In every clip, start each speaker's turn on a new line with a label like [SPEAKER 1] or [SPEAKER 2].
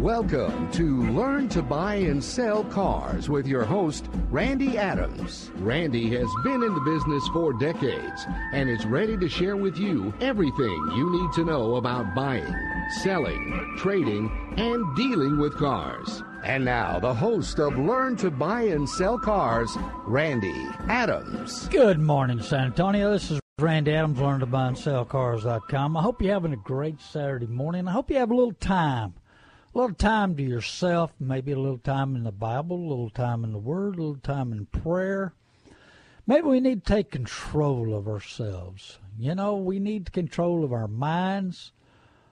[SPEAKER 1] Welcome to Learn to Buy and Sell Cars with your host, Randy Adams. Randy has been in the business for decades and is ready to share with you everything you need to know about buying, selling, trading, and dealing with cars. And now, the host of Learn to Buy and Sell Cars, Randy Adams.
[SPEAKER 2] Good morning, San Antonio. This is Randy Adams, learn to buy and sell cars.com. I hope you're having a great Saturday morning. I hope you have a little time a little time to yourself, maybe a little time in the Bible, a little time in the Word, a little time in prayer. Maybe we need to take control of ourselves. You know, we need control of our minds,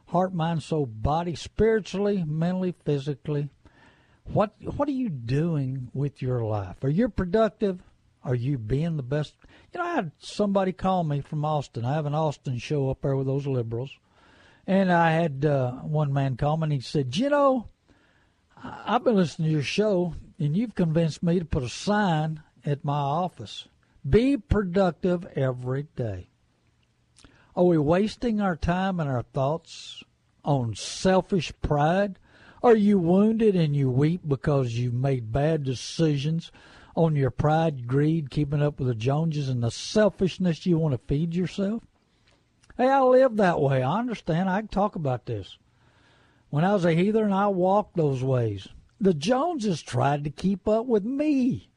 [SPEAKER 2] heart, mind, soul, body, spiritually, mentally, physically. What what are you doing with your life? Are you productive? Are you being the best? You know, I had somebody call me from Austin. I have an Austin show up there with those liberals. And I had uh, one man call me and he said, You know, I've been listening to your show and you've convinced me to put a sign at my office. Be productive every day. Are we wasting our time and our thoughts on selfish pride? Are you wounded and you weep because you've made bad decisions on your pride, greed, keeping up with the Joneses, and the selfishness you want to feed yourself? Hey, I lived that way. I understand. I can talk about this. When I was a heathen, I walked those ways. The Joneses tried to keep up with me.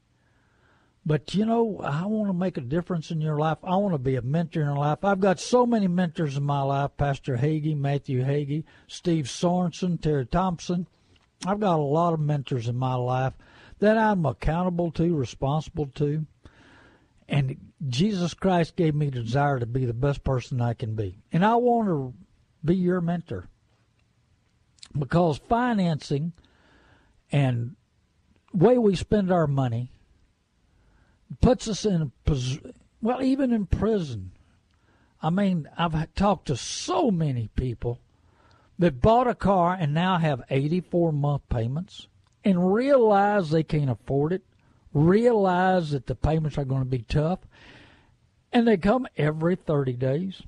[SPEAKER 2] But you know, I want to make a difference in your life. I want to be a mentor in your life. I've got so many mentors in my life Pastor Hagee, Matthew Hagee, Steve Sorensen, Terry Thompson. I've got a lot of mentors in my life that I'm accountable to, responsible to. And Jesus Christ gave me the desire to be the best person I can be. And I want to be your mentor. Because financing and way we spend our money puts us in a well, even in prison. I mean, I've talked to so many people that bought a car and now have 84 month payments and realize they can't afford it realize that the payments are going to be tough, and they come every 30 days.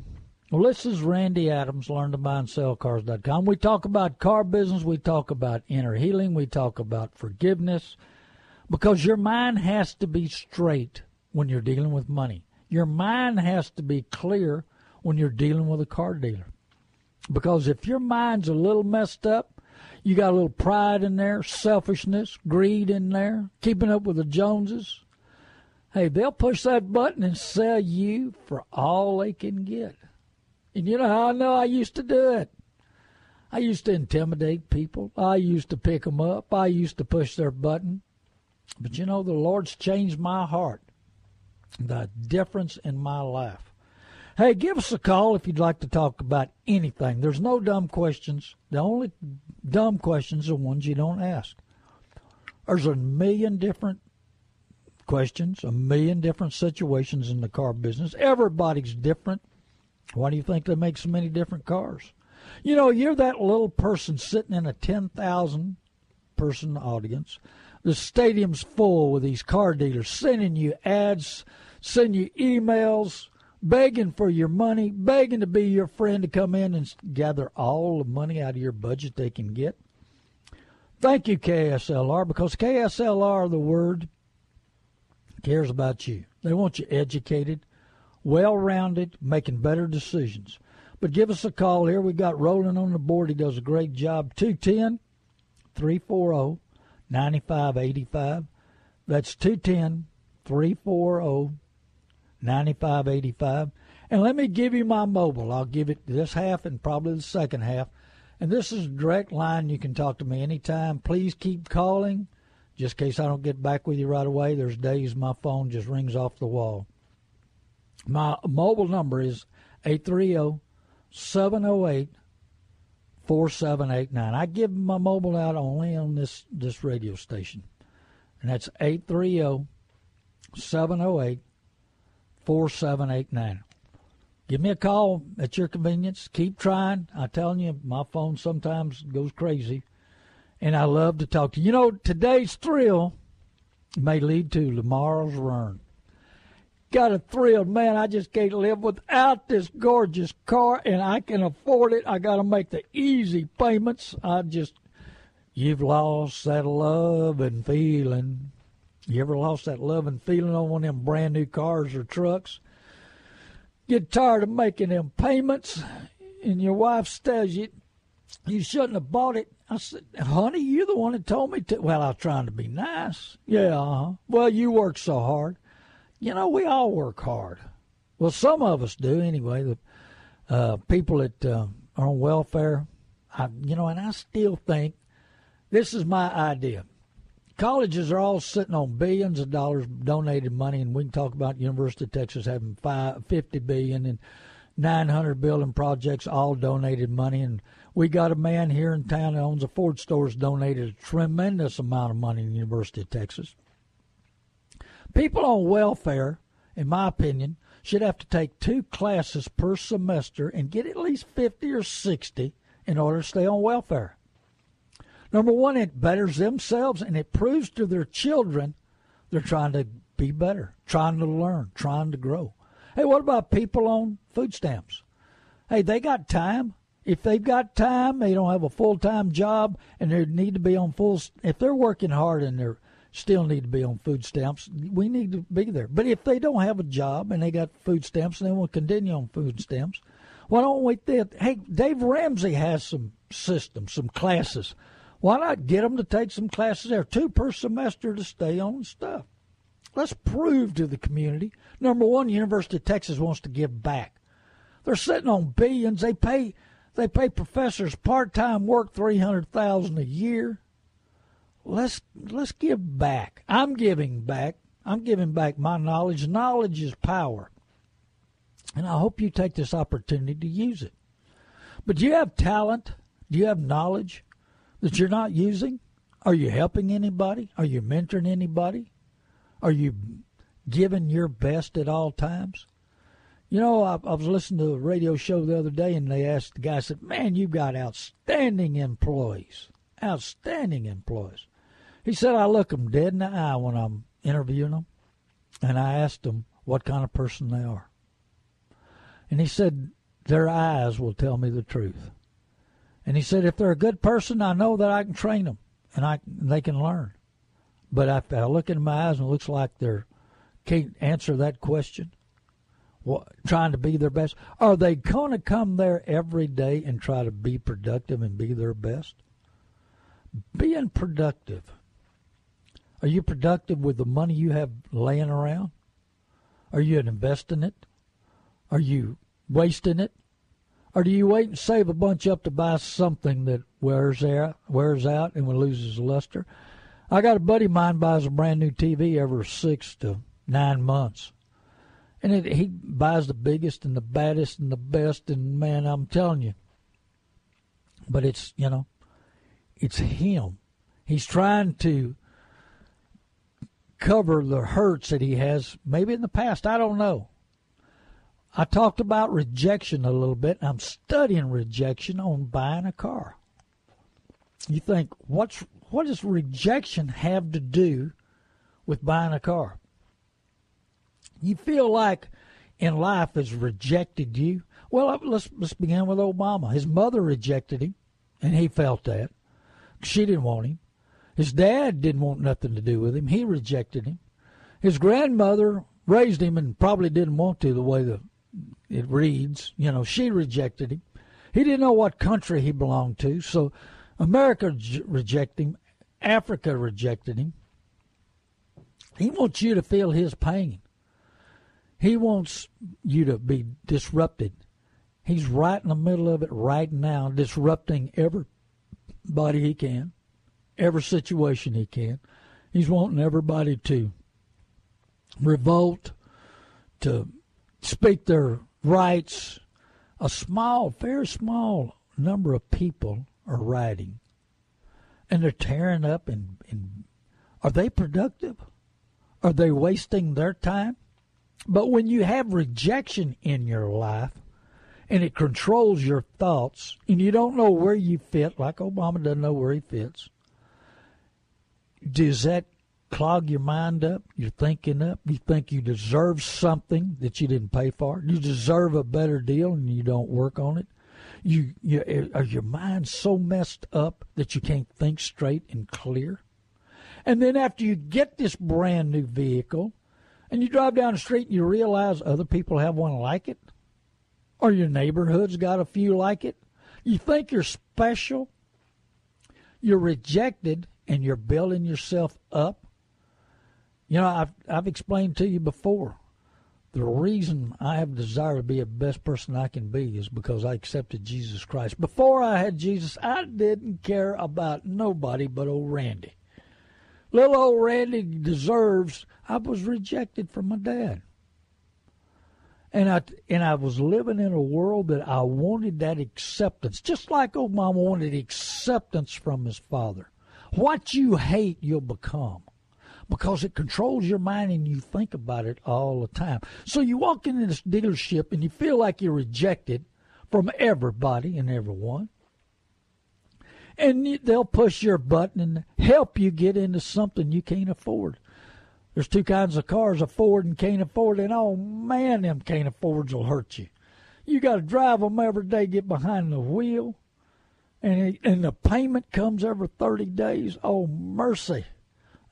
[SPEAKER 2] Well, this is Randy Adams, learn to buy and sell cars.com. We talk about car business, we talk about inner healing, we talk about forgiveness, because your mind has to be straight when you're dealing with money. Your mind has to be clear when you're dealing with a car dealer. Because if your mind's a little messed up, you got a little pride in there, selfishness, greed in there, keeping up with the Joneses. Hey, they'll push that button and sell you for all they can get. And you know how I know I used to do it? I used to intimidate people. I used to pick them up. I used to push their button. But you know, the Lord's changed my heart. The difference in my life. Hey, give us a call if you'd like to talk about anything. There's no dumb questions. The only dumb questions are ones you don't ask. There's a million different questions, a million different situations in the car business. Everybody's different. Why do you think they make so many different cars? You know, you're that little person sitting in a 10,000 person audience. The stadium's full with these car dealers sending you ads, sending you emails, begging for your money, begging to be your friend to come in and gather all the money out of your budget they can get. Thank you, KSLR, because KSLR, the word, cares about you. They want you educated, well rounded, making better decisions. But give us a call here. We got Roland on the board. He does a great job. 210 340 9585. That's 210 340 9585. And let me give you my mobile. I'll give it this half and probably the second half. And this is a direct line. You can talk to me anytime. Please keep calling. Just in case I don't get back with you right away, there's days my phone just rings off the wall. My mobile number is 830 708 4789. I give my mobile out only on this, this radio station, and that's 830 708 4789. Give me a call at your convenience. Keep trying. I'm telling you, my phone sometimes goes crazy, and I love to talk to you. You know, today's thrill may lead to tomorrow's run got a thrill, man. I just can't live without this gorgeous car, and I can afford it. I got to make the easy payments. I just, you've lost that love and feeling. You ever lost that love and feeling on one of them brand new cars or trucks? Get tired of making them payments, and your wife tells you you shouldn't have bought it. I said, honey, you're the one that told me to. Well, I was trying to be nice. Yeah, uh-huh. Well, you work so hard you know, we all work hard. Well, some of us do anyway. The uh, people that uh, are on welfare, I, you know, and I still think this is my idea. Colleges are all sitting on billions of dollars donated money, and we can talk about University of Texas having five, 50 billion and 900 building projects, all donated money. And we got a man here in town that owns a Ford store, has donated a tremendous amount of money to the University of Texas. People on welfare, in my opinion, should have to take two classes per semester and get at least 50 or 60 in order to stay on welfare. Number one, it betters themselves and it proves to their children they're trying to be better, trying to learn, trying to grow. Hey, what about people on food stamps? Hey, they got time. If they've got time, they don't have a full time job, and they need to be on full. If they're working hard and they're still need to be on food stamps. We need to be there. But if they don't have a job and they got food stamps and they want to continue on food stamps, why don't we think, hey, Dave Ramsey has some systems, some classes. Why not get them to take some classes there, two per semester to stay on stuff? Let's prove to the community. Number one, University of Texas wants to give back. They're sitting on billions. They pay they pay professors part time work three hundred thousand a year let's let's give back. I'm giving back. I'm giving back my knowledge. Knowledge is power. And I hope you take this opportunity to use it. But do you have talent? Do you have knowledge that you're not using? Are you helping anybody? Are you mentoring anybody? Are you giving your best at all times? You know, I, I was listening to a radio show the other day, and they asked the guy, said, "Man, you've got outstanding employees, outstanding employees." He said, I look them dead in the eye when I'm interviewing them, and I asked them what kind of person they are. And he said, their eyes will tell me the truth. And he said, if they're a good person, I know that I can train them and I they can learn. But if I look in my eyes and it looks like they're can't answer that question, what, trying to be their best, are they going to come there every day and try to be productive and be their best? Being productive are you productive with the money you have laying around? Are you investing it? Are you wasting it? Or do you wait and save a bunch up to buy something that wears out, wears out and loses luster? I got a buddy of mine buys a brand new TV every six to nine months. And it, he buys the biggest and the baddest and the best, and man, I'm telling you. But it's, you know, it's him. He's trying to cover the hurts that he has, maybe in the past. I don't know. I talked about rejection a little bit. I'm studying rejection on buying a car. You think what's what does rejection have to do with buying a car? You feel like in life has rejected you. Well, let's let's begin with Obama. His mother rejected him, and he felt that. She didn't want him. His dad didn't want nothing to do with him. He rejected him. His grandmother raised him and probably didn't want to the way the it reads. You know, she rejected him. He didn't know what country he belonged to, so America rejected him. Africa rejected him. He wants you to feel his pain. He wants you to be disrupted. He's right in the middle of it right now, disrupting everybody he can every situation he can. He's wanting everybody to revolt, to speak their rights. A small, very small number of people are writing, and they're tearing up and, and are they productive? Are they wasting their time? But when you have rejection in your life and it controls your thoughts and you don't know where you fit, like Obama doesn't know where he fits, does that clog your mind up, your thinking up? You think you deserve something that you didn't pay for? You deserve a better deal and you don't work on it? You, you are your mind so messed up that you can't think straight and clear? And then after you get this brand new vehicle and you drive down the street and you realize other people have one like it, or your neighborhood's got a few like it, you think you're special, you're rejected, and you're building yourself up. You know, I've I've explained to you before. The reason I have desire to be the best person I can be is because I accepted Jesus Christ. Before I had Jesus, I didn't care about nobody but old Randy. Little old Randy deserves. I was rejected from my dad. And I and I was living in a world that I wanted that acceptance, just like old mom wanted acceptance from his father. What you hate, you'll become because it controls your mind and you think about it all the time. So you walk into this dealership and you feel like you're rejected from everybody and everyone. And they'll push your button and help you get into something you can't afford. There's two kinds of cars, afford and can't afford, and oh man, them can't affords will hurt you. You got to drive them every day, get behind the wheel, and it, and the payment comes every 30 days. Oh mercy.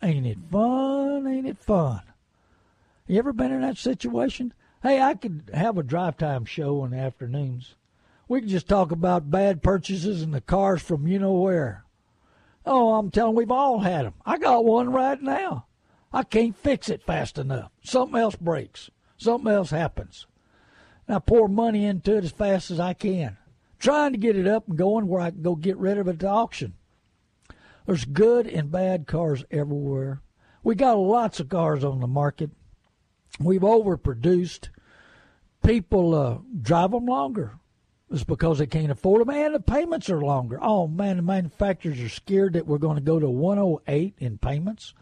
[SPEAKER 2] Ain't it fun? Ain't it fun? You ever been in that situation? Hey, I could have a drive time show in the afternoons. We could just talk about bad purchases and the cars from you know where. Oh, I'm telling we've all had them. I got one right now. I can't fix it fast enough. Something else breaks. Something else happens. And I pour money into it as fast as I can, trying to get it up and going where I can go get rid of it at the auction. There's good and bad cars everywhere. We got lots of cars on the market. We've overproduced. People uh, drive them longer. It's because they can't afford them, and the payments are longer. Oh man, the manufacturers are scared that we're going to go to 108 in payments.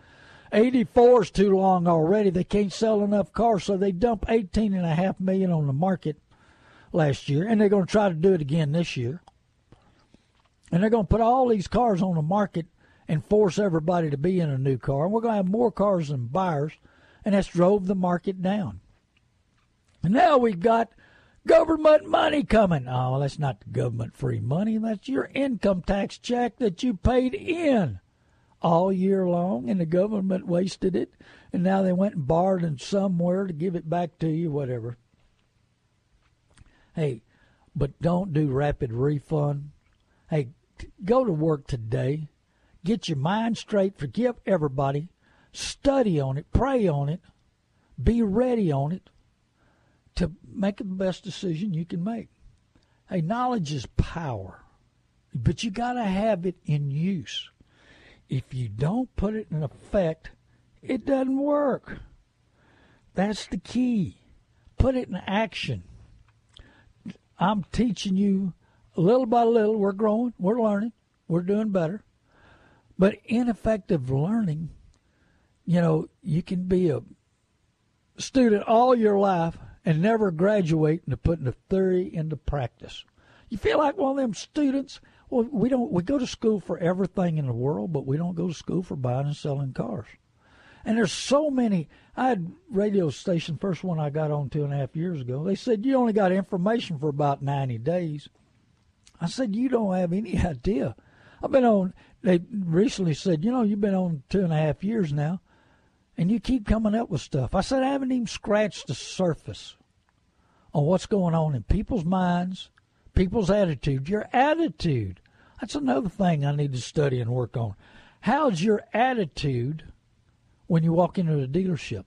[SPEAKER 2] 84 is too long already. They can't sell enough cars, so they dump 18 and a half million on the market last year, and they're going to try to do it again this year. And they're going to put all these cars on the market and force everybody to be in a new car. And we're going to have more cars than buyers, and that's drove the market down. And now we've got government money coming. Oh, that's not government free money. That's your income tax check that you paid in all year long, and the government wasted it. And now they went and borrowed it somewhere to give it back to you, whatever. Hey, but don't do rapid refund. Hey, go to work today Get your mind straight. Forgive everybody. Study on it. Pray on it. Be ready on it to make the best decision you can make. Hey, knowledge is power, but you got to have it in use. If you don't put it in effect, it doesn't work. That's the key. Put it in action. I'm teaching you little by little. We're growing, we're learning, we're doing better. But ineffective learning, you know, you can be a student all your life and never graduate into putting the theory into practice. You feel like one of them students. Well, we don't. We go to school for everything in the world, but we don't go to school for buying and selling cars. And there's so many. I had radio station first one I got on two and a half years ago. They said you only got information for about ninety days. I said you don't have any idea. I've been on they recently said, you know, you've been on two and a half years now, and you keep coming up with stuff. I said, I haven't even scratched the surface on what's going on in people's minds, people's attitude. Your attitude. That's another thing I need to study and work on. How's your attitude when you walk into a dealership?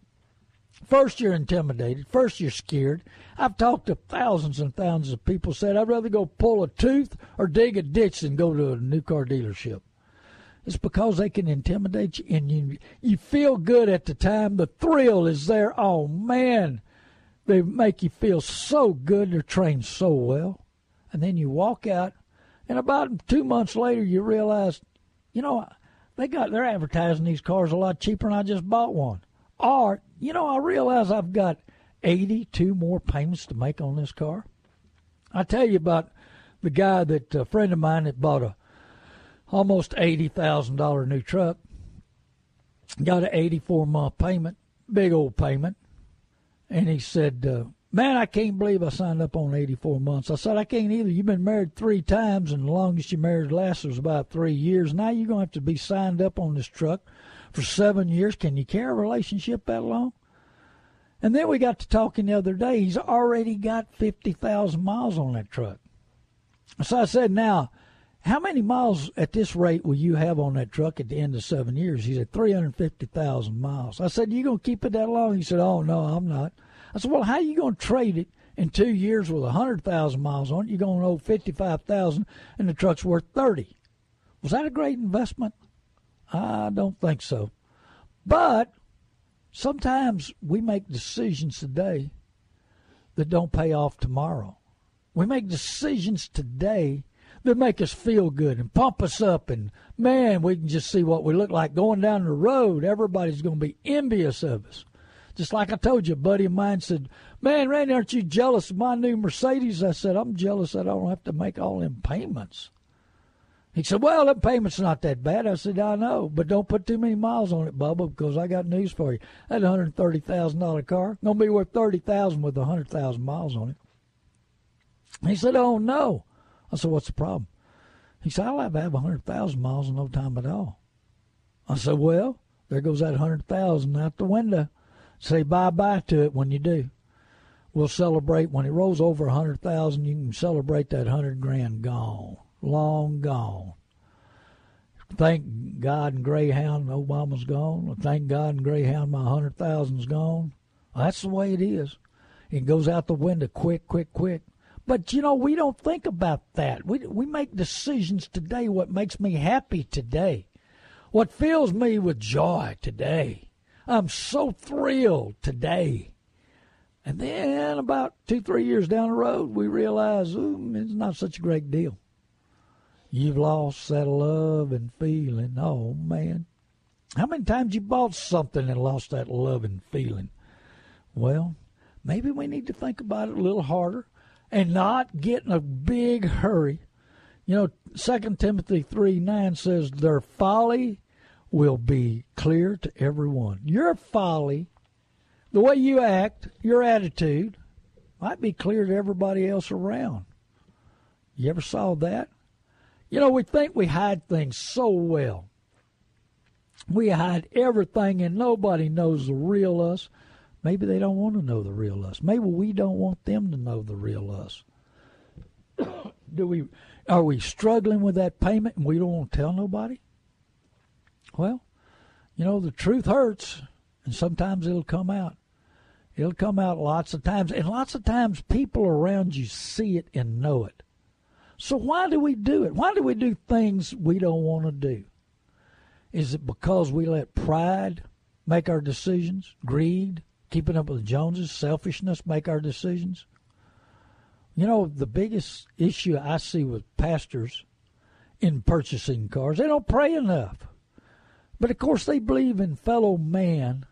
[SPEAKER 2] First, you're intimidated. First, you're scared. I've talked to thousands and thousands of people said I'd rather go pull a tooth or dig a ditch than go to a new car dealership. It's because they can intimidate you and you you feel good at the time. The thrill is there. Oh man, they make you feel so good. They're trained so well, and then you walk out And about two months later, you realize, you know, they got they're advertising these cars a lot cheaper, and I just bought one. Or, you know, I realize I've got 82 more payments to make on this car. I tell you about the guy that a friend of mine that bought a almost eighty thousand dollar new truck, got an 84 month payment, big old payment, and he said, uh, "Man, I can't believe I signed up on 84 months." I said, "I can't either. You've been married three times, and the longest you married lasted was about three years. Now you're gonna have to be signed up on this truck for seven years. Can you carry a relationship that long?" And then we got to talking the other day. He's already got 50,000 miles on that truck. So I said, now, how many miles at this rate will you have on that truck at the end of seven years? He said, 350,000 miles. I said, you going to keep it that long? He said, oh, no, I'm not. I said, well, how are you going to trade it in two years with 100,000 miles on it? You're going to owe 55,000 and the truck's worth 30. Was that a great investment? I don't think so. But sometimes we make decisions today that don't pay off tomorrow. We make decisions today that make us feel good and pump us up, and man, we can just see what we look like going down the road. Everybody's going to be envious of us. Just like I told you, a buddy of mine said, Man, Randy, aren't you jealous of my new Mercedes? I said, I'm jealous that I don't have to make all them payments. He said, Well, that payment's not that bad. I said, I know, but don't put too many miles on it, Bubba, because I got news for you. That hundred thirty thousand dollar car gonna be worth thirty thousand with a hundred thousand miles on it. He said, Oh no. I said, What's the problem? He said, I'll have to have a hundred thousand miles in no time at all. I said, Well, there goes that hundred thousand out the window. Say bye bye to it when you do. We'll celebrate when it rolls over a hundred thousand. You can celebrate that hundred grand gone long gone. Thank God and Greyhound, Obama's gone. Thank God and Greyhound, my hundred thousand's gone. That's the way it is. It goes out the window quick, quick, quick. But you know, we don't think about that. We we make decisions today. What makes me happy today, what fills me with joy today. I'm so thrilled today. And then about two, three years down the road, we realize ooh, it's not such a great deal. You've lost that love and feeling. Oh, man. How many times you bought something and lost that love and feeling? Well, maybe we need to think about it a little harder and not get in a big hurry. You know, Second Timothy 3 9 says, Their folly will be clear to everyone. Your folly, the way you act, your attitude, might be clear to everybody else around. You ever saw that? You know, we think we hide things so well. We hide everything, and nobody knows the real us. Maybe they don't want to know the real us. Maybe we don't want them to know the real us. Do we? Are we struggling with that payment, and we don't want to tell nobody? Well, you know, the truth hurts, and sometimes it'll come out. It'll come out lots of times, and lots of times people around you see it and know it. So why do we do it? Why do we do things we don't want to do? Is it because we let pride make our decisions, greed, keeping up with the Joneses, selfishness make our decisions? You know, the biggest issue I see with pastors in purchasing cars, they don't pray enough. But of course, they believe in fellow man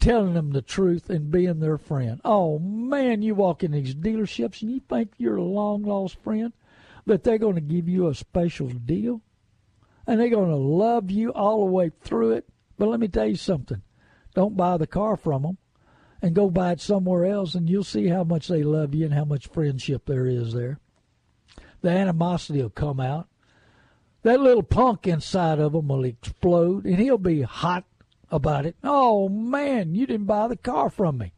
[SPEAKER 2] telling them the truth and being their friend. Oh man, you walk in these dealerships and you think you're a long lost friend that they're going to give you a special deal and they're going to love you all the way through it. But let me tell you something don't buy the car from them and go buy it somewhere else, and you'll see how much they love you and how much friendship there is there. The animosity will come out. That little punk inside of him will explode, and he'll be hot about it. Oh man, you didn't buy the car from me.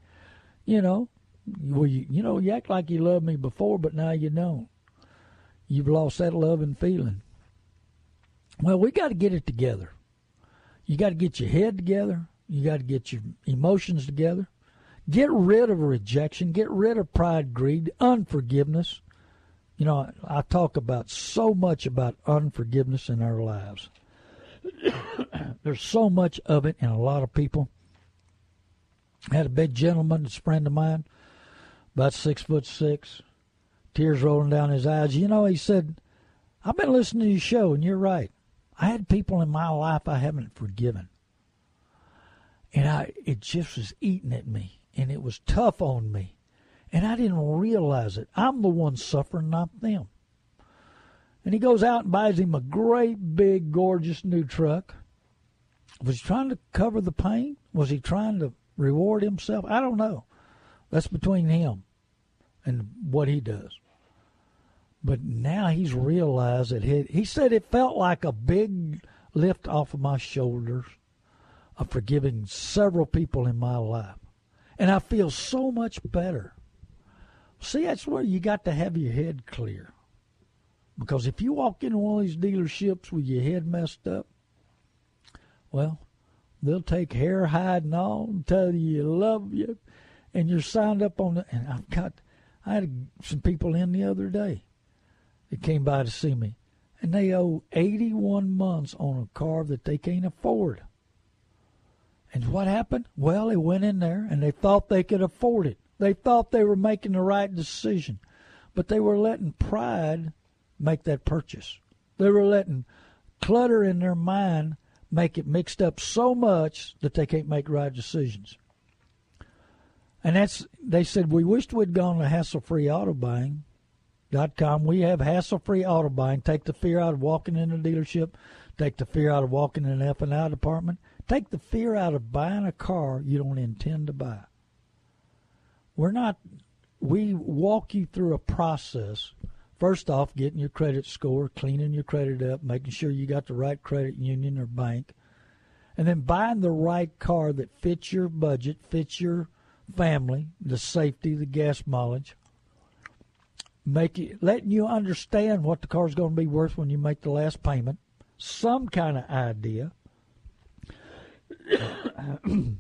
[SPEAKER 2] You know, well, you, you know, you act like you loved me before, but now you don't you've lost that love and feeling. Well, we got to get it together. You got to get your head together. You got to get your emotions together. Get rid of rejection. Get rid of pride, greed, unforgiveness. You know, I, talk about so much about unforgiveness in our lives. There's so much of it in a lot of people. I had a big gentleman a friend of mine, about six foot six, tears rolling down his eyes. You know, he said, I've been listening to your show, and you're right. I had people in my life I haven't forgiven. And I it just was eating at me and it was tough on me. And I didn't realize it. I'm the one suffering, not them. And he goes out and buys him a great big gorgeous new truck. Was he trying to cover the pain? Was he trying to reward himself? I don't know. That's between him and what he does. But now he's realized that he, he said it felt like a big lift off of my shoulders of forgiving several people in my life. And I feel so much better. See, that's where you got to have your head clear. Because if you walk into one of these dealerships with your head messed up, well, they'll take hair, hide, and all and tell you you love you, and you're signed up on the. And I've got, I had some people in the other day that came by to see me, and they owe 81 months on a car that they can't afford. And what happened? Well, they went in there and they thought they could afford it. They thought they were making the right decision, but they were letting pride make that purchase. They were letting clutter in their mind make it mixed up so much that they can't make right decisions. And that's they said we wished we'd gone to hassle-free auto buying We have hassle-free auto buying. Take the fear out of walking in a dealership. Take the fear out of walking in an F and I department. Take the fear out of buying a car you don't intend to buy. We're not. We walk you through a process. First off, getting your credit score, cleaning your credit up, making sure you got the right credit union or bank, and then buying the right car that fits your budget, fits your family, the safety, the gas mileage, make it, letting you understand what the car's going to be worth when you make the last payment, some kind of idea.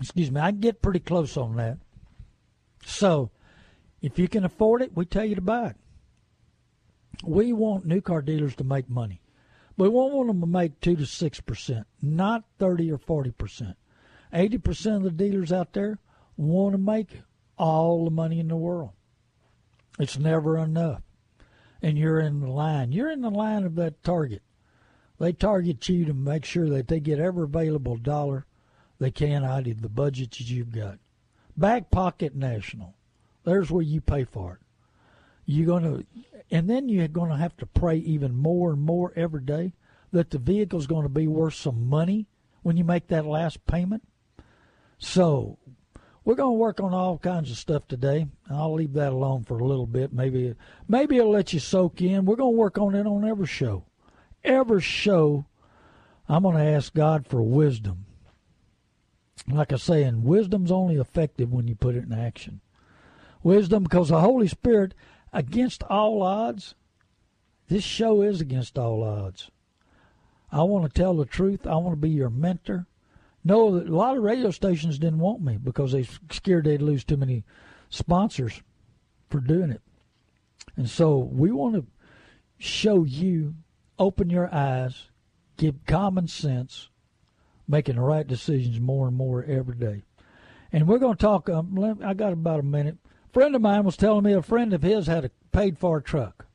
[SPEAKER 2] Excuse me, I get pretty close on that. So, if you can afford it, we tell you to buy it. We want new car dealers to make money. We won't want them to make 2 to 6%, not 30 or 40%. 80% of the dealers out there want to make all the money in the world. It's never enough. And you're in the line. You're in the line of that target. They target you to make sure that they get every available dollar they can out of the budget that you've got. Back pocket national. There's where you pay for it. You're gonna and then you're gonna have to pray even more and more every day that the vehicle's gonna be worth some money when you make that last payment. So we're going to work on all kinds of stuff today. I'll leave that alone for a little bit. Maybe maybe it'll let you soak in. We're going to work on it on every show. Every show, I'm going to ask God for wisdom. Like I say, and wisdom's only effective when you put it in action. Wisdom, because the Holy Spirit, against all odds, this show is against all odds. I want to tell the truth. I want to be your mentor. No, a lot of radio stations didn't want me because they scared they'd lose too many sponsors for doing it. And so we want to show you, open your eyes, give common sense, making the right decisions more and more every day. And we're going to talk. Um, I got about a minute. A friend of mine was telling me a friend of his had a paid for truck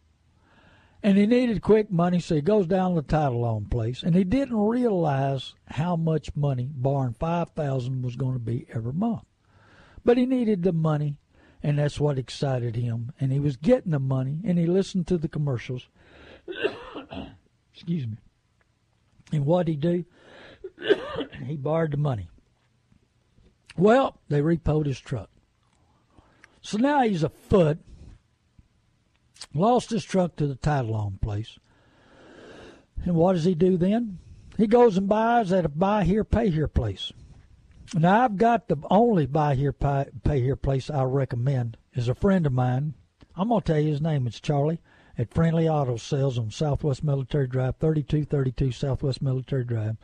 [SPEAKER 2] and he needed quick money, so he goes down to the title loan place, and he didn't realize how much money, barring five thousand, was going to be every month. But he needed the money, and that's what excited him. And he was getting the money, and he listened to the commercials. Excuse me. And what he do? he borrowed the money. Well, they repoed his truck. So now he's afoot Lost his truck to the title loan place. And what does he do then? He goes and buys at a buy here, pay here place. Now, I've got the only buy here, pay, pay here place I recommend is a friend of mine. I'm going to tell you his name. It's Charlie at Friendly Auto Sales on Southwest Military Drive, 3232 Southwest Military Drive,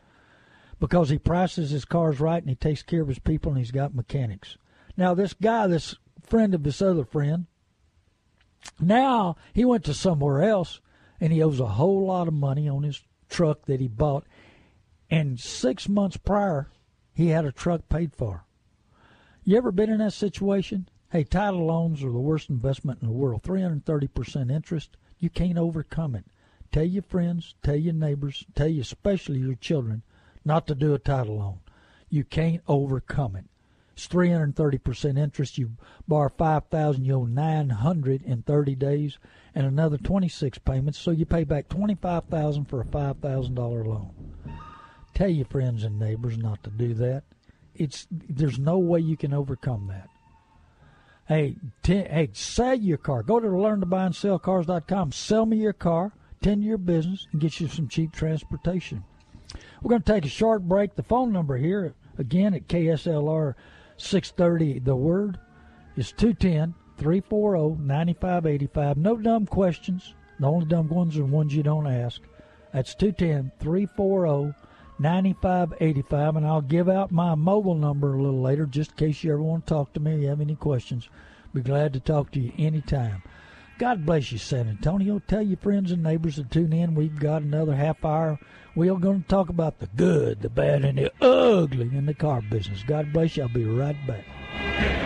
[SPEAKER 2] because he prices his cars right and he takes care of his people and he's got mechanics. Now, this guy, this friend of this other friend, now he went to somewhere else and he owes a whole lot of money on his truck that he bought. And six months prior, he had a truck paid for. You ever been in that situation? Hey, title loans are the worst investment in the world. 330% interest. You can't overcome it. Tell your friends, tell your neighbors, tell you especially your children not to do a title loan. You can't overcome it. It's 330% interest. You borrow 5000 you owe 900 in 30 days and another 26 payments, so you pay back 25000 for a $5,000 loan. Tell your friends and neighbors not to do that. It's there's no way you can overcome that. Hey, hey, sell your car. Go to learntobuyandSellCars.com. Sell me your car, tend to your business, and get you some cheap transportation. We're going to take a short break. The phone number here, again at KSLR 630, the word is 210 340 9585. No dumb questions. The only dumb ones are ones you don't ask. That's 210 340 9585. And I'll give out my mobile number a little later just in case you ever want to talk to me you have any questions. Be glad to talk to you anytime. God bless you, San Antonio. Tell your friends and neighbors to tune in. We've got another half hour. We are going to talk about the good, the bad, and the ugly in the car business. God bless you. I'll be right back.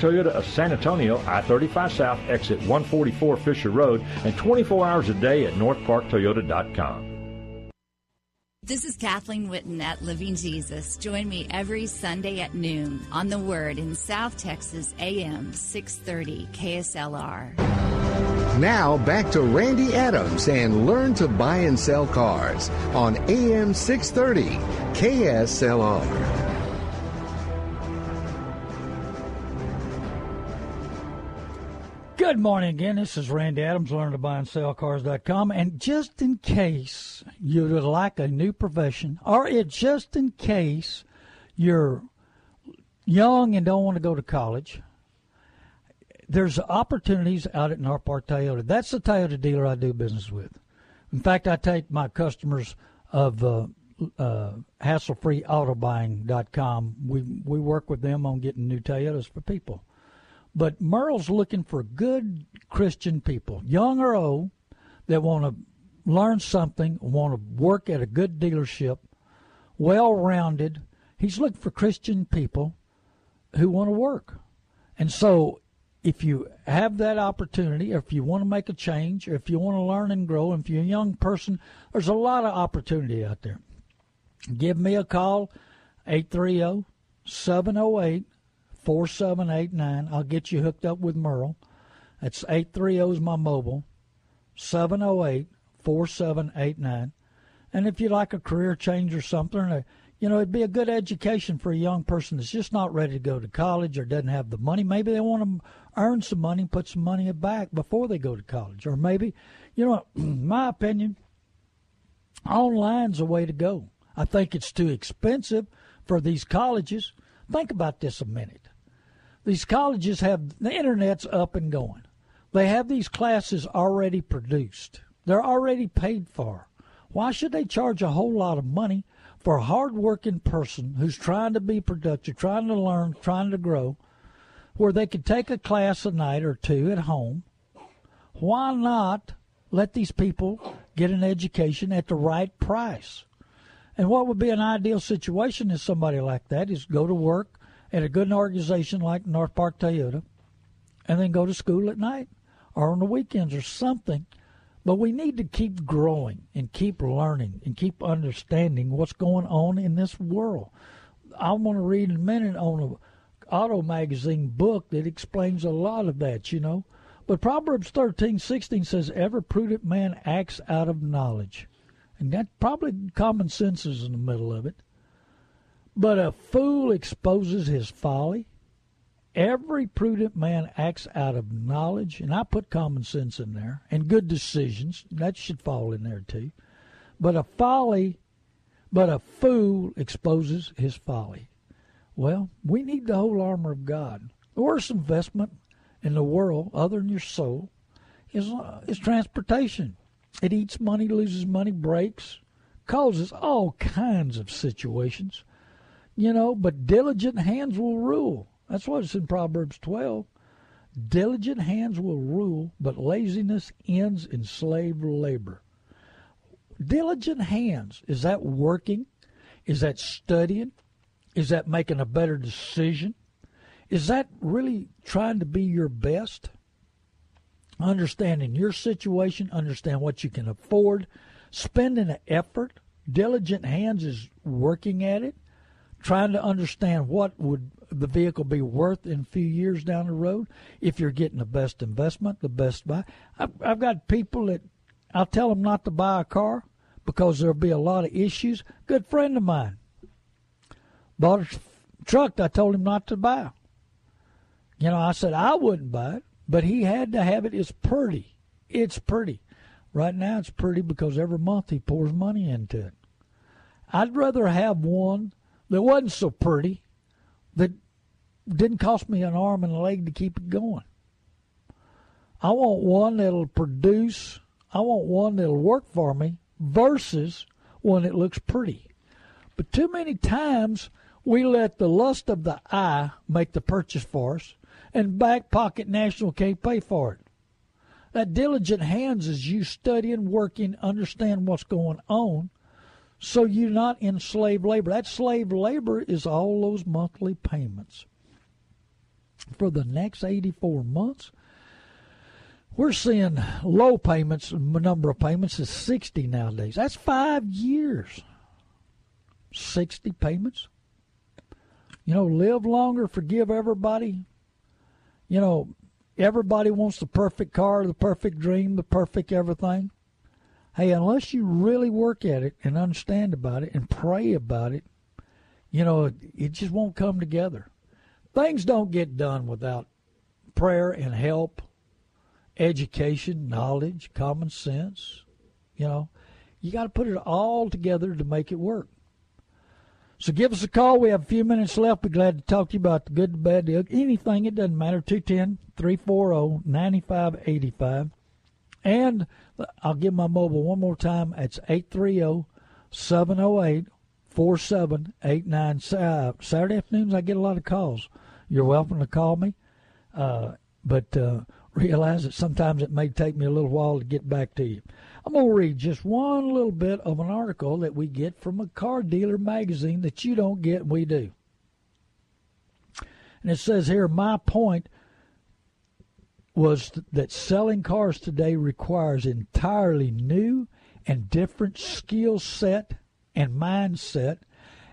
[SPEAKER 3] Toyota of San Antonio, I-35 South, exit 144 Fisher Road, and 24 hours a day at northparktoyota.com.
[SPEAKER 4] This is Kathleen Witten at Living Jesus. Join me every Sunday at noon on The Word in South Texas, AM 630 KSLR.
[SPEAKER 1] Now back to Randy Adams and learn to buy and sell cars on AM 630 KSLR.
[SPEAKER 2] Good morning again. This is Randy Adams, learn to buy and sell cars.com. And just in case you would like a new profession, or it just in case you're young and don't want to go to college, there's opportunities out at North Park Toyota. That's the Toyota dealer I do business with. In fact, I take my customers of uh, uh, hassle-free-auto-buying.com. We we work with them on getting new Toyotas for people. But Merle's looking for good Christian people, young or old, that want to learn something, want to work at a good dealership, well rounded. He's looking for Christian people who want to work. And so if you have that opportunity, or if you want to make a change, or if you want to learn and grow, and if you're a young person, there's a lot of opportunity out there. Give me a call, 830 708 4789. I'll get you hooked up with Merle. That's 830 is my mobile, 708 4789. And if you like a career change or something, uh, you know, it'd be a good education for a young person that's just not ready to go to college or doesn't have the money. Maybe they want to earn some money put some money back before they go to college. Or maybe, you know, my opinion, online's a way to go. I think it's too expensive for these colleges. Think about this a minute. These colleges have the internet's up and going. They have these classes already produced. They're already paid for. Why should they charge a whole lot of money for a hard-working person who's trying to be productive, trying to learn, trying to grow, where they could take a class a night or two at home? Why not let these people get an education at the right price? And what would be an ideal situation is somebody like that is go to work at a good organization like North Park Toyota and then go to school at night or on the weekends or something. But we need to keep growing and keep learning and keep understanding what's going on in this world. I want to read in a minute on a auto magazine book that explains a lot of that, you know. But Proverbs thirteen sixteen says, Every prudent man acts out of knowledge. And that probably common sense is in the middle of it. But a fool exposes his folly. Every prudent man acts out of knowledge, and I put common sense in there, and good decisions. That should fall in there too. But a folly, but a fool exposes his folly. Well, we need the whole armor of God. The worst investment in the world, other than your soul, is uh, is transportation. It eats money, loses money, breaks, causes all kinds of situations. You know, but diligent hands will rule. That's what it's in Proverbs 12. Diligent hands will rule, but laziness ends in slave labor. Diligent hands, is that working? Is that studying? Is that making a better decision? Is that really trying to be your best? Understanding your situation, understand what you can afford, spending an effort. Diligent hands is working at it, trying to understand what would the vehicle be worth in a few years down the road. If you're getting the best investment, the best buy. I've, I've got people that I'll tell them not to buy a car because there'll be a lot of issues. Good friend of mine bought a truck I told him not to buy. You know, I said I wouldn't buy it, but he had to have it. It's pretty. It's pretty. Right now, it's pretty because every month he pours money into it. I'd rather have one that wasn't so pretty, that didn't cost me an arm and a leg to keep it going. I want one that'll produce, I want one that'll work for me versus one that looks pretty. But too many times we let the lust of the eye make the purchase for us, and back pocket national can't pay for it. That diligent hands is you studying, working, understand what's going on, so you're not in slave labor. That slave labor is all those monthly payments. For the next 84 months, we're seeing low payments, number of payments is 60 nowadays. That's five years. 60 payments. You know, live longer, forgive everybody. You know, everybody wants the perfect car, the perfect dream, the perfect everything. Hey, unless you really work at it and understand about it and pray about it, you know, it, just won't come together. Things don't get done without prayer and help, education, knowledge, common sense. You know, you got to put it all together to make it work. So give us a call. We have a few minutes left. Be glad to talk to you about the good, the bad, the anything. It doesn't matter. 210 340 9585. And I'll give my mobile one more time. It's 830 708 4789. Saturday afternoons, I get a lot of calls. You're welcome to call me. Uh, but uh, realize that sometimes it may take me a little while to get back to you. I'm going to read just one little bit of an article that we get from a car dealer magazine that you don't get, we do. And it says here, my point was that selling cars today requires entirely new and different skill set and mindset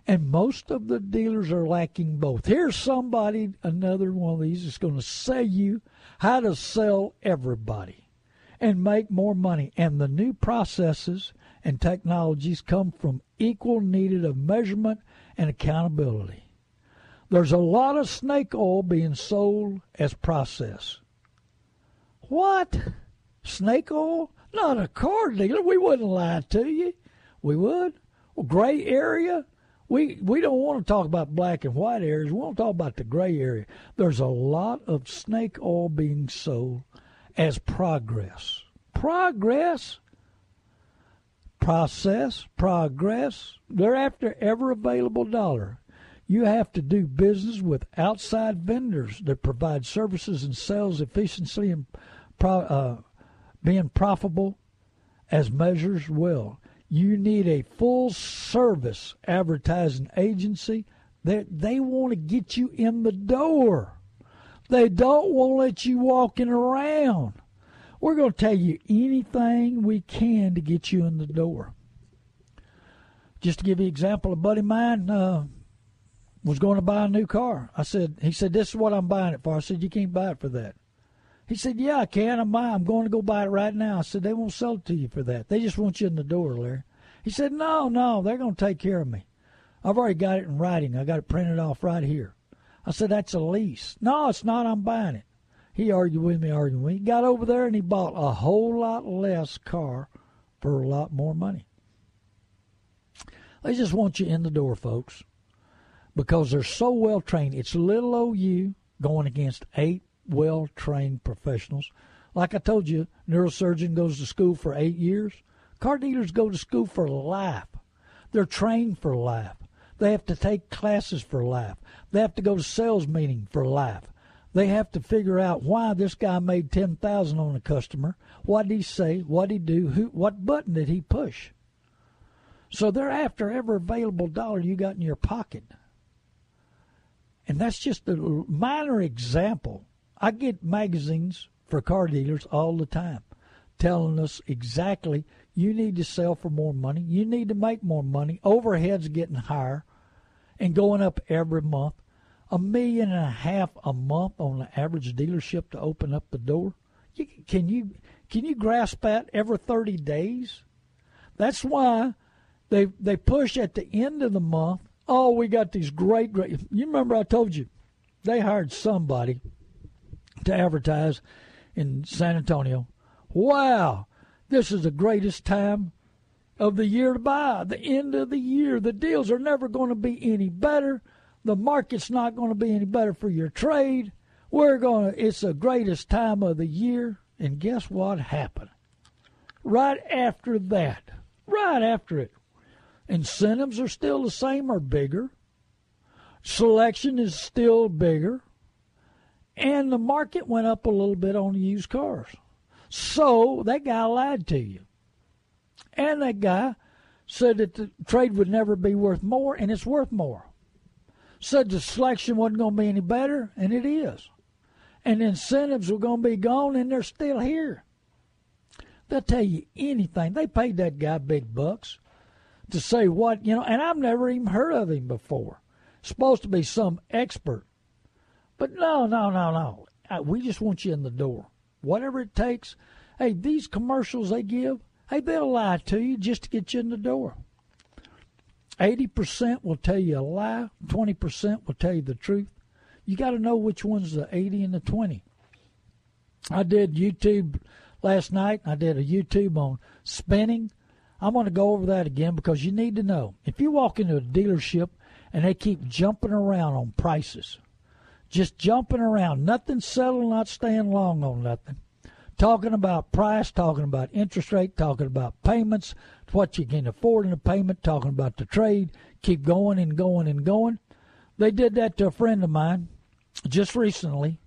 [SPEAKER 2] and most of the dealers are lacking both. Here's somebody, another one of these, is going to sell you how to sell everybody and make more money. And the new processes and technologies come from equal needed of measurement and accountability. There's a lot of snake oil being sold as process. What? Snake oil? Not a car dealer. We wouldn't lie to you. We would. Well, gray area? We we don't want to talk about black and white areas. We want to talk about the gray area. There's a lot of snake oil being sold as progress. Progress. Process, progress. They're after every available dollar. You have to do business with outside vendors that provide services and sales efficiency and pro, uh, being profitable as measures will. You need a full service advertising agency that they want to get you in the door. They don't want to let you walking around. We're going to tell you anything we can to get you in the door. Just to give you an example, a buddy of mine uh, was going to buy a new car. I said, he said, this is what I'm buying it for. I said, you can't buy it for that. He said, yeah, I can. I'm, I'm going to go buy it right now. I said, they won't sell it to you for that. They just want you in the door, Larry. He said, no, no, they're going to take care of me. I've already got it in writing. I got it printed off right here. I said, That's a lease. No, it's not. I'm buying it. He argued with me, argued with me. He got over there and he bought a whole lot less car for a lot more money. They just want you in the door, folks, because they're so well trained. It's little old you going against eight well trained professionals. Like I told you, neurosurgeon goes to school for eight years. Car dealers go to school for life. They're trained for life. They have to take classes for life. They have to go to sales meeting for life. They have to figure out why this guy made ten thousand on a customer. What did he say? What did he do? Who? What button did he push? So they're after every available dollar you got in your pocket. And that's just a minor example. I get magazines for car dealers all the time telling us exactly you need to sell for more money, you need to make more money, overheads getting higher and going up every month. A million and a half a month on the average dealership to open up the door. You, can you can you grasp that every 30 days? That's why they they push at the end of the month. Oh, we got these great great. You remember I told you they hired somebody to advertise in San Antonio. Wow, this is the greatest time of the year to buy. The end of the year, the deals are never going to be any better. The market's not going to be any better for your trade. We're going to. It's the greatest time of the year. And guess what happened? Right after that, right after it, incentives are still the same or bigger. Selection is still bigger and the market went up a little bit on used cars. So that guy lied to you. And that guy said that the trade would never be worth more, and it's worth more. Said the selection wasn't going to be any better, and it is. And incentives were going to be gone, and they're still here. They'll tell you anything. They paid that guy big bucks to say what, you know, and I've never even heard of him before. Supposed to be some expert but no, no, no, no. Uh, we just want you in the door. Whatever it takes. Hey, these commercials they give, hey, they'll lie to you just to get you in the door. 80% will tell you a lie, 20% will tell you the truth. You got to know which one's the 80 and the 20. I did YouTube last night. I did a YouTube on spinning. I'm going to go over that again because you need to know. If you walk into a dealership and they keep jumping around on prices, just jumping around, nothing settled, not staying long on nothing. Talking about price, talking about interest rate, talking about payments, what you can afford in a payment, talking about the trade, keep going and going and going. They did that to a friend of mine just recently,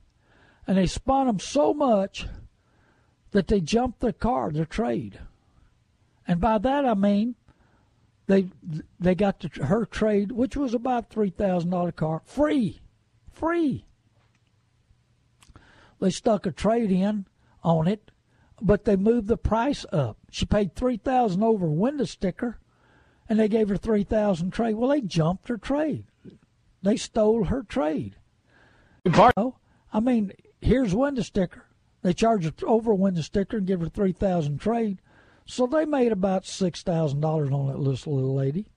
[SPEAKER 2] and they spun them so much that they jumped the car, their trade. And by that I mean they they got the, her trade, which was about three thousand dollar car, free free. They stuck a trade in on it, but they moved the price up. She paid three thousand over window sticker, and they gave her three thousand trade. Well, they jumped her trade. They stole her trade. Oh, I mean, here's window sticker. They charge her over window sticker and give her three thousand trade. So they made about six thousand dollars on that little little lady.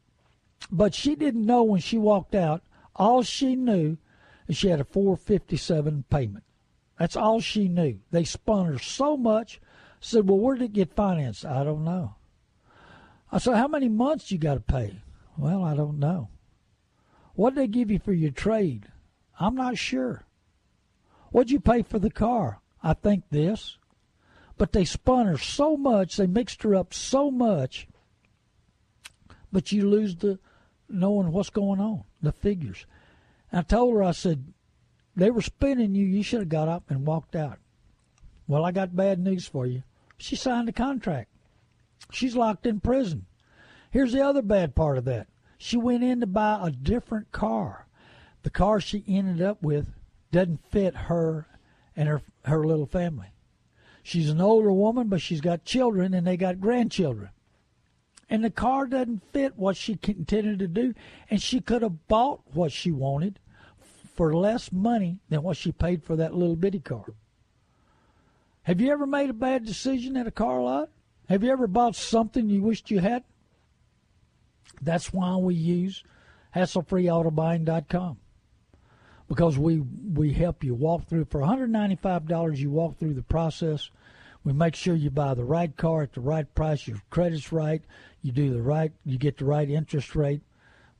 [SPEAKER 2] But she didn't know when she walked out. All she knew and she had a 457 payment. That's all she knew. They spun her so much. said, "Well, where did it get financed?" I don't know. I said, "How many months you got to pay?" Well, I don't know. What did they give you for your trade? I'm not sure. What'd you pay for the car? I think this. But they spun her so much, they mixed her up so much, but you lose the knowing what's going on, the figures. I told her, I said, they were spinning you. You should have got up and walked out. Well, I got bad news for you. She signed a contract. She's locked in prison. Here's the other bad part of that. She went in to buy a different car. The car she ended up with doesn't fit her and her her little family. She's an older woman, but she's got children and they got grandchildren and the car doesn't fit what she intended to do, and she could have bought what she wanted for less money than what she paid for that little bitty car. Have you ever made a bad decision at a car lot? Have you ever bought something you wished you had? That's why we use HassleFreeAutoBuying.com because we we help you walk through for $195 you walk through the process we make sure you buy the right car at the right price your credit's right you do the right you get the right interest rate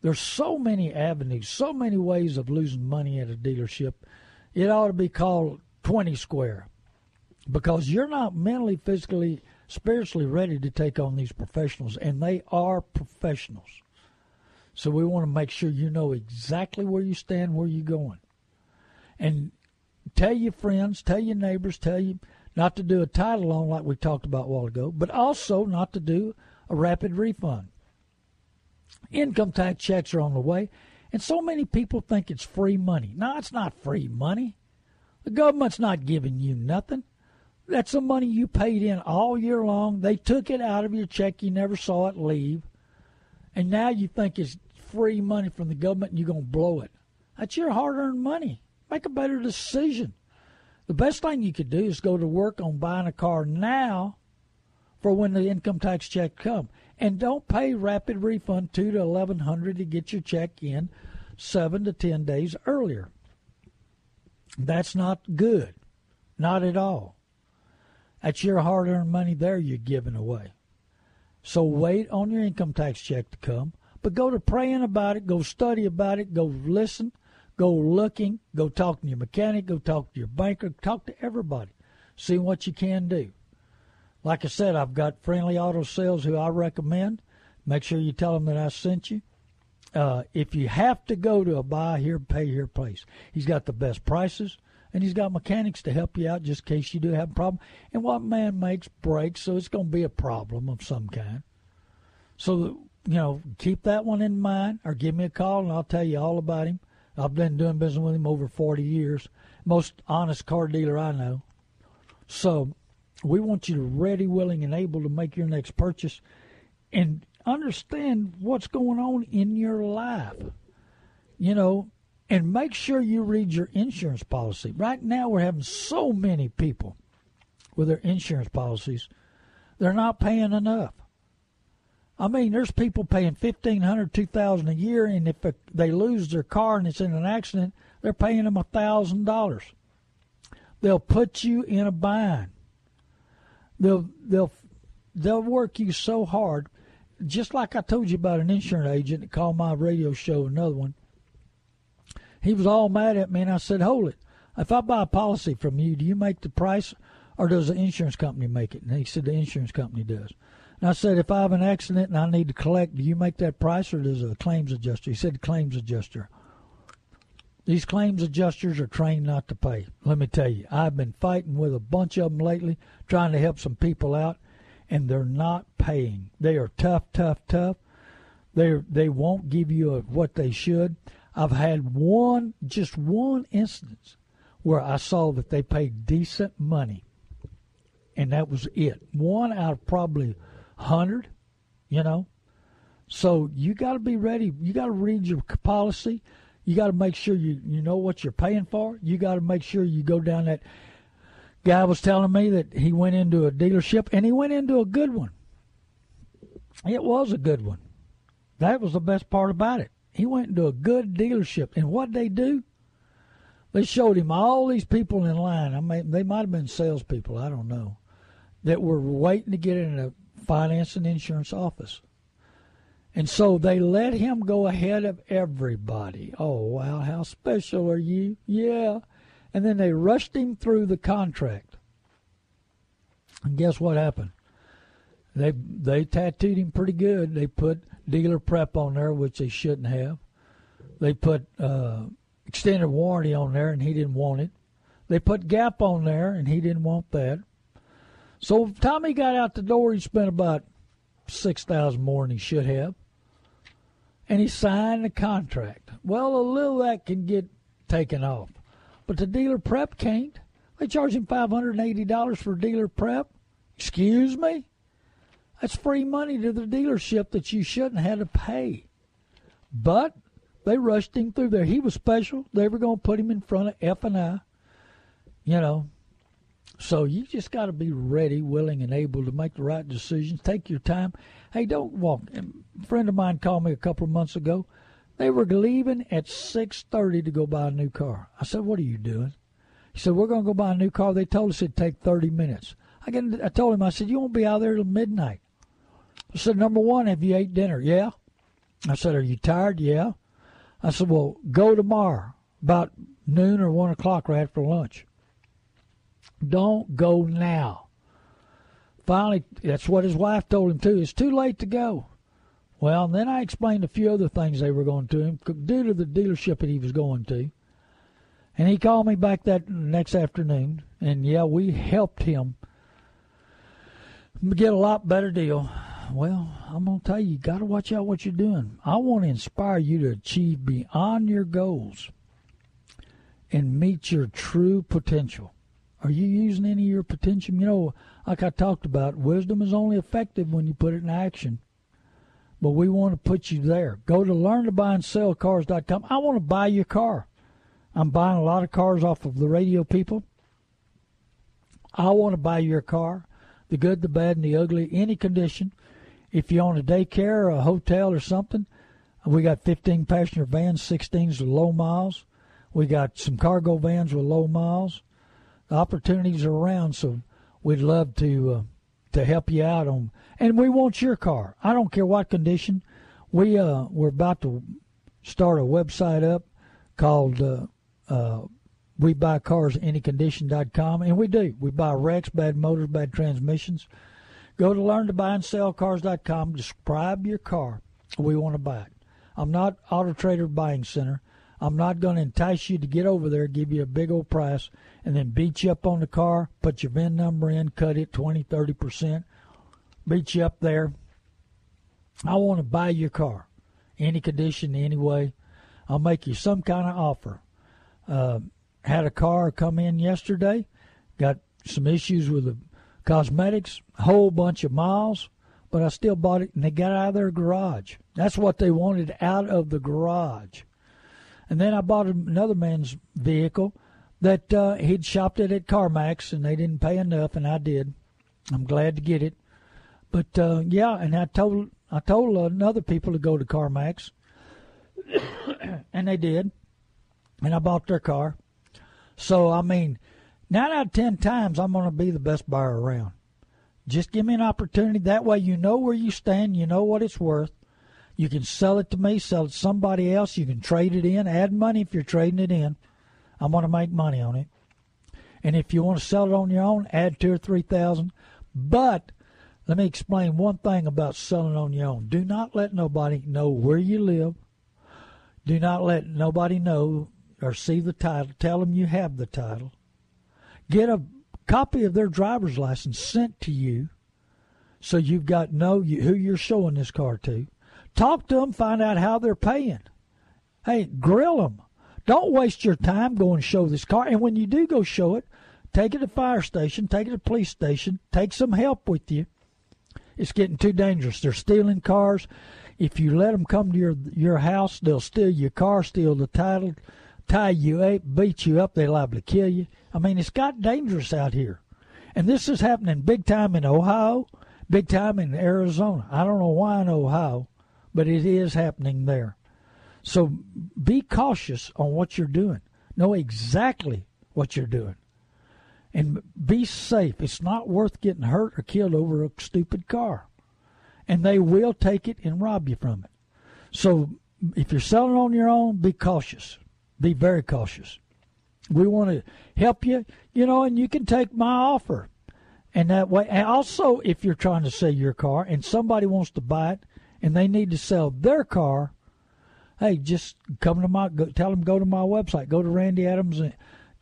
[SPEAKER 2] there's so many avenues so many ways of losing money at a dealership it ought to be called 20 square because you're not mentally physically spiritually ready to take on these professionals and they are professionals so we want to make sure you know exactly where you stand, where you're going. And tell your friends, tell your neighbors, tell you not to do a title loan like we talked about a while ago, but also not to do a rapid refund. Income tax checks are on the way, and so many people think it's free money. No, it's not free money. The government's not giving you nothing. That's the money you paid in all year long. They took it out of your check. You never saw it leave. And now you think it's free money from the government and you're going to blow it. That's your hard earned money. Make a better decision. The best thing you could do is go to work on buying a car now for when the income tax check come. And don't pay rapid refund two to eleven hundred to get your check in seven to ten days earlier. That's not good. Not at all. That's your hard earned money there you're giving away. So wait on your income tax check to come. But go to praying about it, go study about it, go listen, go looking, go talk to your mechanic, go talk to your banker, talk to everybody, see what you can do. Like I said, I've got friendly auto sales who I recommend. Make sure you tell them that I sent you. Uh, if you have to go to a buy here, pay here place, he's got the best prices and he's got mechanics to help you out just in case you do have a problem. And what man makes breaks, so it's going to be a problem of some kind. So you know, keep that one in mind or give me a call and I'll tell you all about him. I've been doing business with him over 40 years. Most honest car dealer I know. So we want you to ready, willing, and able to make your next purchase and understand what's going on in your life. You know, and make sure you read your insurance policy. Right now, we're having so many people with their insurance policies, they're not paying enough. I mean, there's people paying fifteen hundred, two thousand a year, and if they lose their car and it's in an accident, they're paying them a thousand dollars. They'll put you in a bind. They'll they'll they'll work you so hard, just like I told you about an insurance agent that called my radio show. Another one. He was all mad at me, and I said, "Hold it! If I buy a policy from you, do you make the price, or does the insurance company make it?" And he said, "The insurance company does." And I said, if I have an accident and I need to collect, do you make that price or does a claims adjuster? He said, "The claims adjuster. These claims adjusters are trained not to pay. Let me tell you, I've been fighting with a bunch of them lately, trying to help some people out, and they're not paying. They are tough, tough, tough. They they won't give you a, what they should. I've had one, just one instance where I saw that they paid decent money, and that was it. One out of probably hundred, you know. So you got to be ready. You got to read your policy. You got to make sure you you know what you're paying for. You got to make sure you go down that. Guy was telling me that he went into a dealership and he went into a good one. It was a good one. That was the best part about it. He went into a good dealership, and what they do, they showed him all these people in line. I mean, they might have been salespeople. I don't know that were waiting to get in a finance and insurance office. And so they let him go ahead of everybody. Oh, wow, how special are you? Yeah. And then they rushed him through the contract. And guess what happened? They they tattooed him pretty good. They put dealer prep on there, which they shouldn't have. They put uh, extended warranty on there, and he didn't want it. They put gap on there, and he didn't want that. So Tommy got out the door, he spent about six thousand more than he should have, and he signed the contract. Well, a little that can get taken off, but the dealer prep can't. They charge him five hundred and eighty dollars for dealer prep. Excuse me, that's free money to the dealership that you shouldn't have to pay. But they rushed him through there. He was special. They were going to put him in front of F and I. You know, so you just got to be ready, willing, and able to make the right decisions. Take your time. Hey, don't walk. A friend of mine called me a couple of months ago. They were leaving at 6:30 to go buy a new car. I said, "What are you doing?" He said, "We're going to go buy a new car. They told us it'd take 30 minutes." I, get, I told him, I said, "You won't be out there till midnight." I said, "Number one, have you ate dinner?" Yeah. I said, "Are you tired?" Yeah. I said, "Well, go tomorrow about noon or one o'clock right after lunch. Don't go now." Finally, that's what his wife told him too. It's too late to go. Well, then I explained a few other things they were going to him due to the dealership that he was going to. And he called me back that next afternoon, and yeah, we helped him get a lot better deal. Well, I'm going to tell you, you got to watch out what you're doing. I want to inspire you to achieve beyond your goals and meet your true potential. Are you using any of your potential? You know, like I talked about, wisdom is only effective when you put it in action but we want to put you there. Go to learntobuyandsellcars.com. I want to buy your car. I'm buying a lot of cars off of the radio people. I want to buy your car, the good, the bad, and the ugly, any condition. If you own a daycare or a hotel or something, we got 15 passenger vans, 16s with low miles. We got some cargo vans with low miles. The opportunities are around, so we'd love to uh, to help you out on and we want your car. I don't care what condition. We uh we're about to start a website up called uh, uh, we buy cars anycondition.com and we do. We buy wrecks, bad motors, bad transmissions. Go to learn to buy and sell cars.com, describe your car. We want to buy it. I'm not Auto Trader Buying Center. I'm not going to entice you to get over there, give you a big old price, and then beat you up on the car, put your VIN number in, cut it 20, 30% beat you up there. I want to buy your car, any condition, any way. I'll make you some kind of offer. Uh, had a car come in yesterday, got some issues with the cosmetics, a whole bunch of miles, but I still bought it, and they got out of their garage. That's what they wanted out of the garage. And then I bought another man's vehicle that uh, he'd shopped it at CarMax, and they didn't pay enough, and I did. I'm glad to get it. But uh, yeah, and I told I told uh, other people to go to CarMax, and they did, and I bought their car. So I mean, nine out of ten times I'm going to be the best buyer around. Just give me an opportunity. That way, you know where you stand. You know what it's worth. You can sell it to me, sell it to somebody else. You can trade it in, add money if you're trading it in. I'm going to make money on it. And if you want to sell it on your own, add two or three thousand. But let me explain one thing about selling on your own. Do not let nobody know where you live. Do not let nobody know or see the title. Tell them you have the title. Get a copy of their driver's license sent to you so you've got know who you're showing this car to. Talk to them, find out how they're paying. Hey, grill them. Don't waste your time going to show this car. And when you do go show it, take it to fire station, take it to police station, take some help with you it's getting too dangerous. They're stealing cars. If you let them come to your your house, they'll steal your car, steal the title, tie you up, beat you up. They're liable to kill you. I mean, it's got dangerous out here, and this is happening big time in Ohio, big time in Arizona. I don't know why in Ohio, but it is happening there. So be cautious on what you're doing. Know exactly what you're doing and be safe. It's not worth getting hurt or killed over a stupid car. And they will take it and rob you from it. So if you're selling on your own, be cautious. Be very cautious. We want to help you, you know, and you can take my offer. And that way, and also if you're trying to sell your car and somebody wants to buy it and they need to sell their car, hey, just come to my, go, tell them go to my website, go to Randy Adams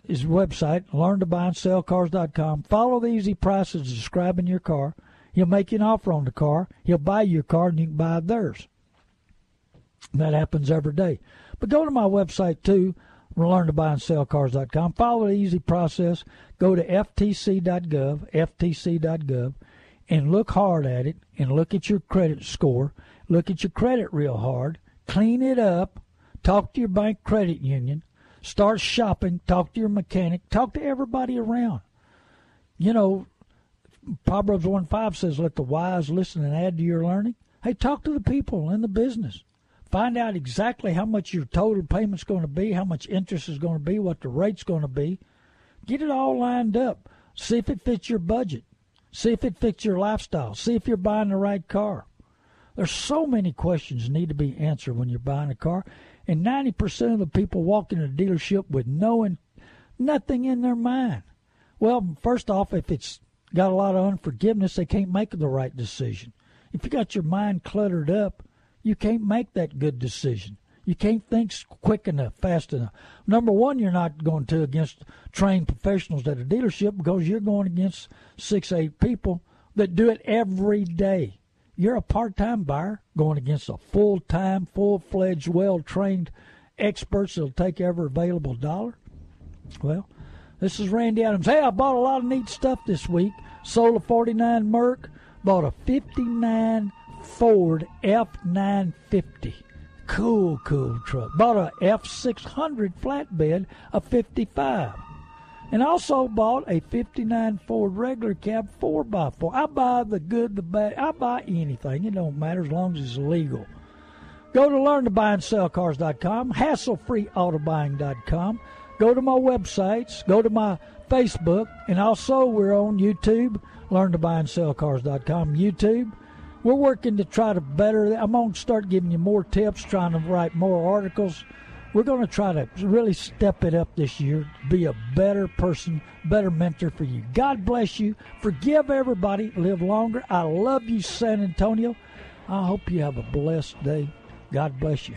[SPEAKER 2] his website, learntobuyandsellcars.com. Follow the easy process of describing your car. He'll make you an offer on the car. He'll buy your car and you can buy theirs. That happens every day. But go to my website too, learntobuyandsellcars.com. Follow the easy process. Go to ftc.gov, ftc.gov, and look hard at it and look at your credit score. Look at your credit real hard. Clean it up. Talk to your bank credit union Start shopping. Talk to your mechanic. Talk to everybody around. You know, Proverbs 1 5 says, Let the wise listen and add to your learning. Hey, talk to the people in the business. Find out exactly how much your total payment's going to be, how much interest is going to be, what the rate's going to be. Get it all lined up. See if it fits your budget. See if it fits your lifestyle. See if you're buying the right car. There's so many questions need to be answered when you're buying a car, and 90% of the people walk in a dealership with knowing nothing in their mind. Well, first off, if it's got a lot of unforgiveness, they can't make the right decision. If you got your mind cluttered up, you can't make that good decision. You can't think quick enough, fast enough. Number one, you're not going to against trained professionals at a dealership because you're going against six, eight people that do it every day. You're a part time buyer going against a full time, full fledged, well trained experts that'll take every available dollar. Well, this is Randy Adams. Hey, I bought a lot of neat stuff this week. Sold a 49 Merc, bought a 59 Ford F950 cool, cool truck. Bought a F600 flatbed, a 55. And also bought a 59 Ford regular cab 4x4. I buy the good, the bad. I buy anything. It don't matter as long as it's legal. Go to learntobuyandSellCars.com, hasslefreeautobuying.com. Go to my websites. Go to my Facebook. And also we're on YouTube, learntobuyandSellCars.com, YouTube we're working to try to better. I'm going to start giving you more tips, trying to write more articles. We're going to try to really step it up this year, be a better person, better mentor for you. God bless you. Forgive everybody. Live longer. I love you, San Antonio. I hope you have a blessed day. God bless you.